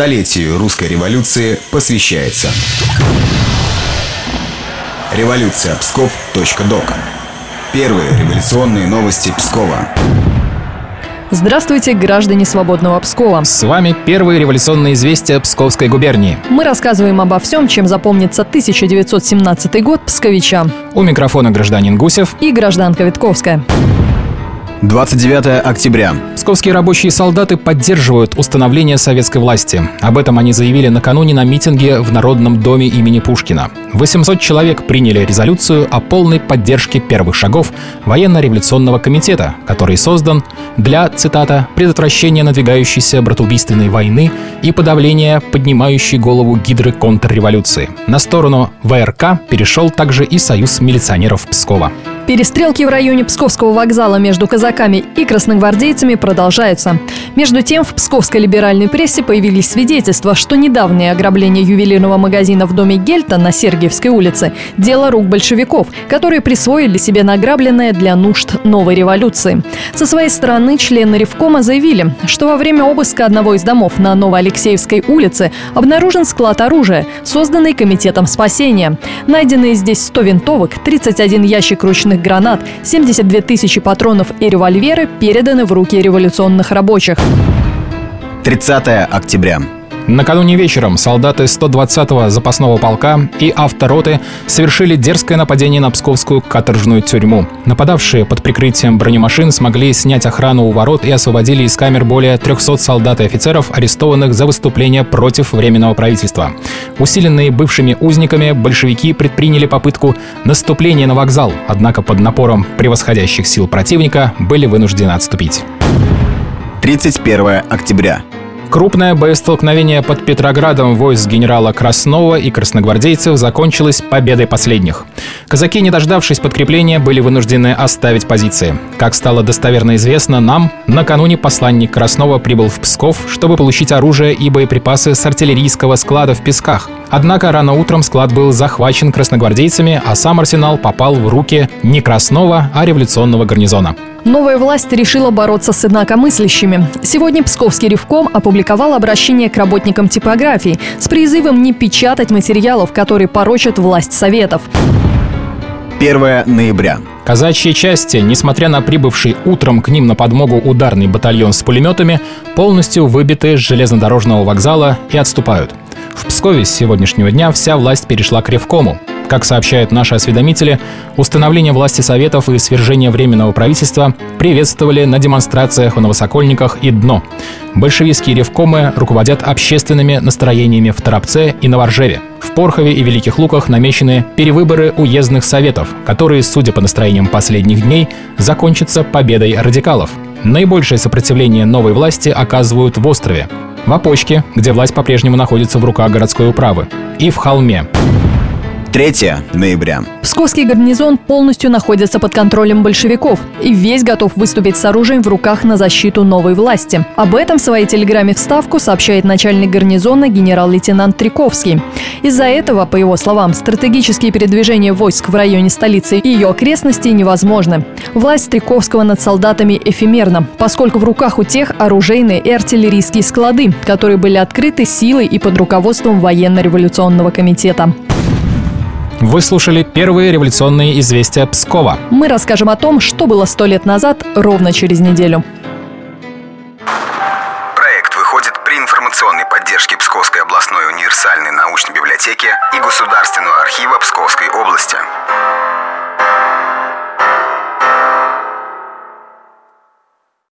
Столетию русской революции посвящается. Революция Псков.док. Первые революционные новости Пскова. Здравствуйте, граждане свободного Пскова. С вами первые революционные известия Псковской губернии. Мы рассказываем обо всем, чем запомнится 1917 год псковичам. У микрофона гражданин Гусев и гражданка Витковская. 29 октября. Псковские рабочие солдаты поддерживают установление советской власти. Об этом они заявили накануне на митинге в Народном доме имени Пушкина. 800 человек приняли резолюцию о полной поддержке первых шагов военно-революционного комитета, который создан для, цитата, «предотвращения надвигающейся братоубийственной войны и подавления поднимающей голову гидры контрреволюции». На сторону ВРК перешел также и Союз милиционеров Пскова. Перестрелки в районе Псковского вокзала между казаками и красногвардейцами продолжаются. Между тем, в псковской либеральной прессе появились свидетельства, что недавнее ограбление ювелирного магазина в доме Гельта на Сергиевской улице – дело рук большевиков, которые присвоили себе награбленное для нужд новой революции. Со своей стороны, члены Ревкома заявили, что во время обыска одного из домов на Новоалексеевской улице обнаружен склад оружия, созданный Комитетом спасения. Найденные здесь 100 винтовок, 31 ящик ручных гранат, 72 тысячи патронов и револьверы переданы в руки революционных рабочих. 30 октября. Накануне вечером солдаты 120-го запасного полка и автороты совершили дерзкое нападение на псковскую каторжную тюрьму. Нападавшие под прикрытием бронемашин смогли снять охрану у ворот и освободили из камер более 300 солдат и офицеров, арестованных за выступление против Временного правительства. Усиленные бывшими узниками, большевики предприняли попытку наступления на вокзал, однако под напором превосходящих сил противника были вынуждены отступить. 31 октября. Крупное боестолкновение под Петроградом войск генерала Краснова и красногвардейцев закончилось победой последних. Казаки, не дождавшись подкрепления, были вынуждены оставить позиции. Как стало достоверно известно нам, накануне посланник Краснова прибыл в Псков, чтобы получить оружие и боеприпасы с артиллерийского склада в Песках. Однако рано утром склад был захвачен красногвардейцами, а сам арсенал попал в руки не Краснова, а революционного гарнизона. Новая власть решила бороться с инакомыслящими. Сегодня Псковский ревком опубликовал обращение к работникам типографии с призывом не печатать материалов, которые порочат власть Советов. 1 ноября. Казачьи части, несмотря на прибывший утром к ним на подмогу ударный батальон с пулеметами, полностью выбиты с железнодорожного вокзала и отступают. В Пскове с сегодняшнего дня вся власть перешла к Ревкому. Как сообщают наши осведомители, установление власти Советов и свержение Временного правительства приветствовали на демонстрациях в Новосокольниках и Дно. Большевистские ревкомы руководят общественными настроениями в Торопце и Новоржеве. В Порхове и Великих Луках намечены перевыборы уездных советов, которые, судя по настроениям последних дней, закончатся победой радикалов. Наибольшее сопротивление новой власти оказывают в острове, в Опочке, где власть по-прежнему находится в руках городской управы, и в Холме. 3 ноября. Псковский гарнизон полностью находится под контролем большевиков и весь готов выступить с оружием в руках на защиту новой власти. Об этом в своей телеграмме вставку сообщает начальник гарнизона генерал-лейтенант Триковский. Из-за этого, по его словам, стратегические передвижения войск в районе столицы и ее окрестностей невозможны. Власть Триковского над солдатами эфемерна, поскольку в руках у тех оружейные и артиллерийские склады, которые были открыты силой и под руководством военно-революционного комитета. Вы слушали первые революционные известия Пскова. Мы расскажем о том, что было сто лет назад, ровно через неделю. Проект выходит при информационной поддержке Псковской областной универсальной научной библиотеки и Государственного архива Псковской области.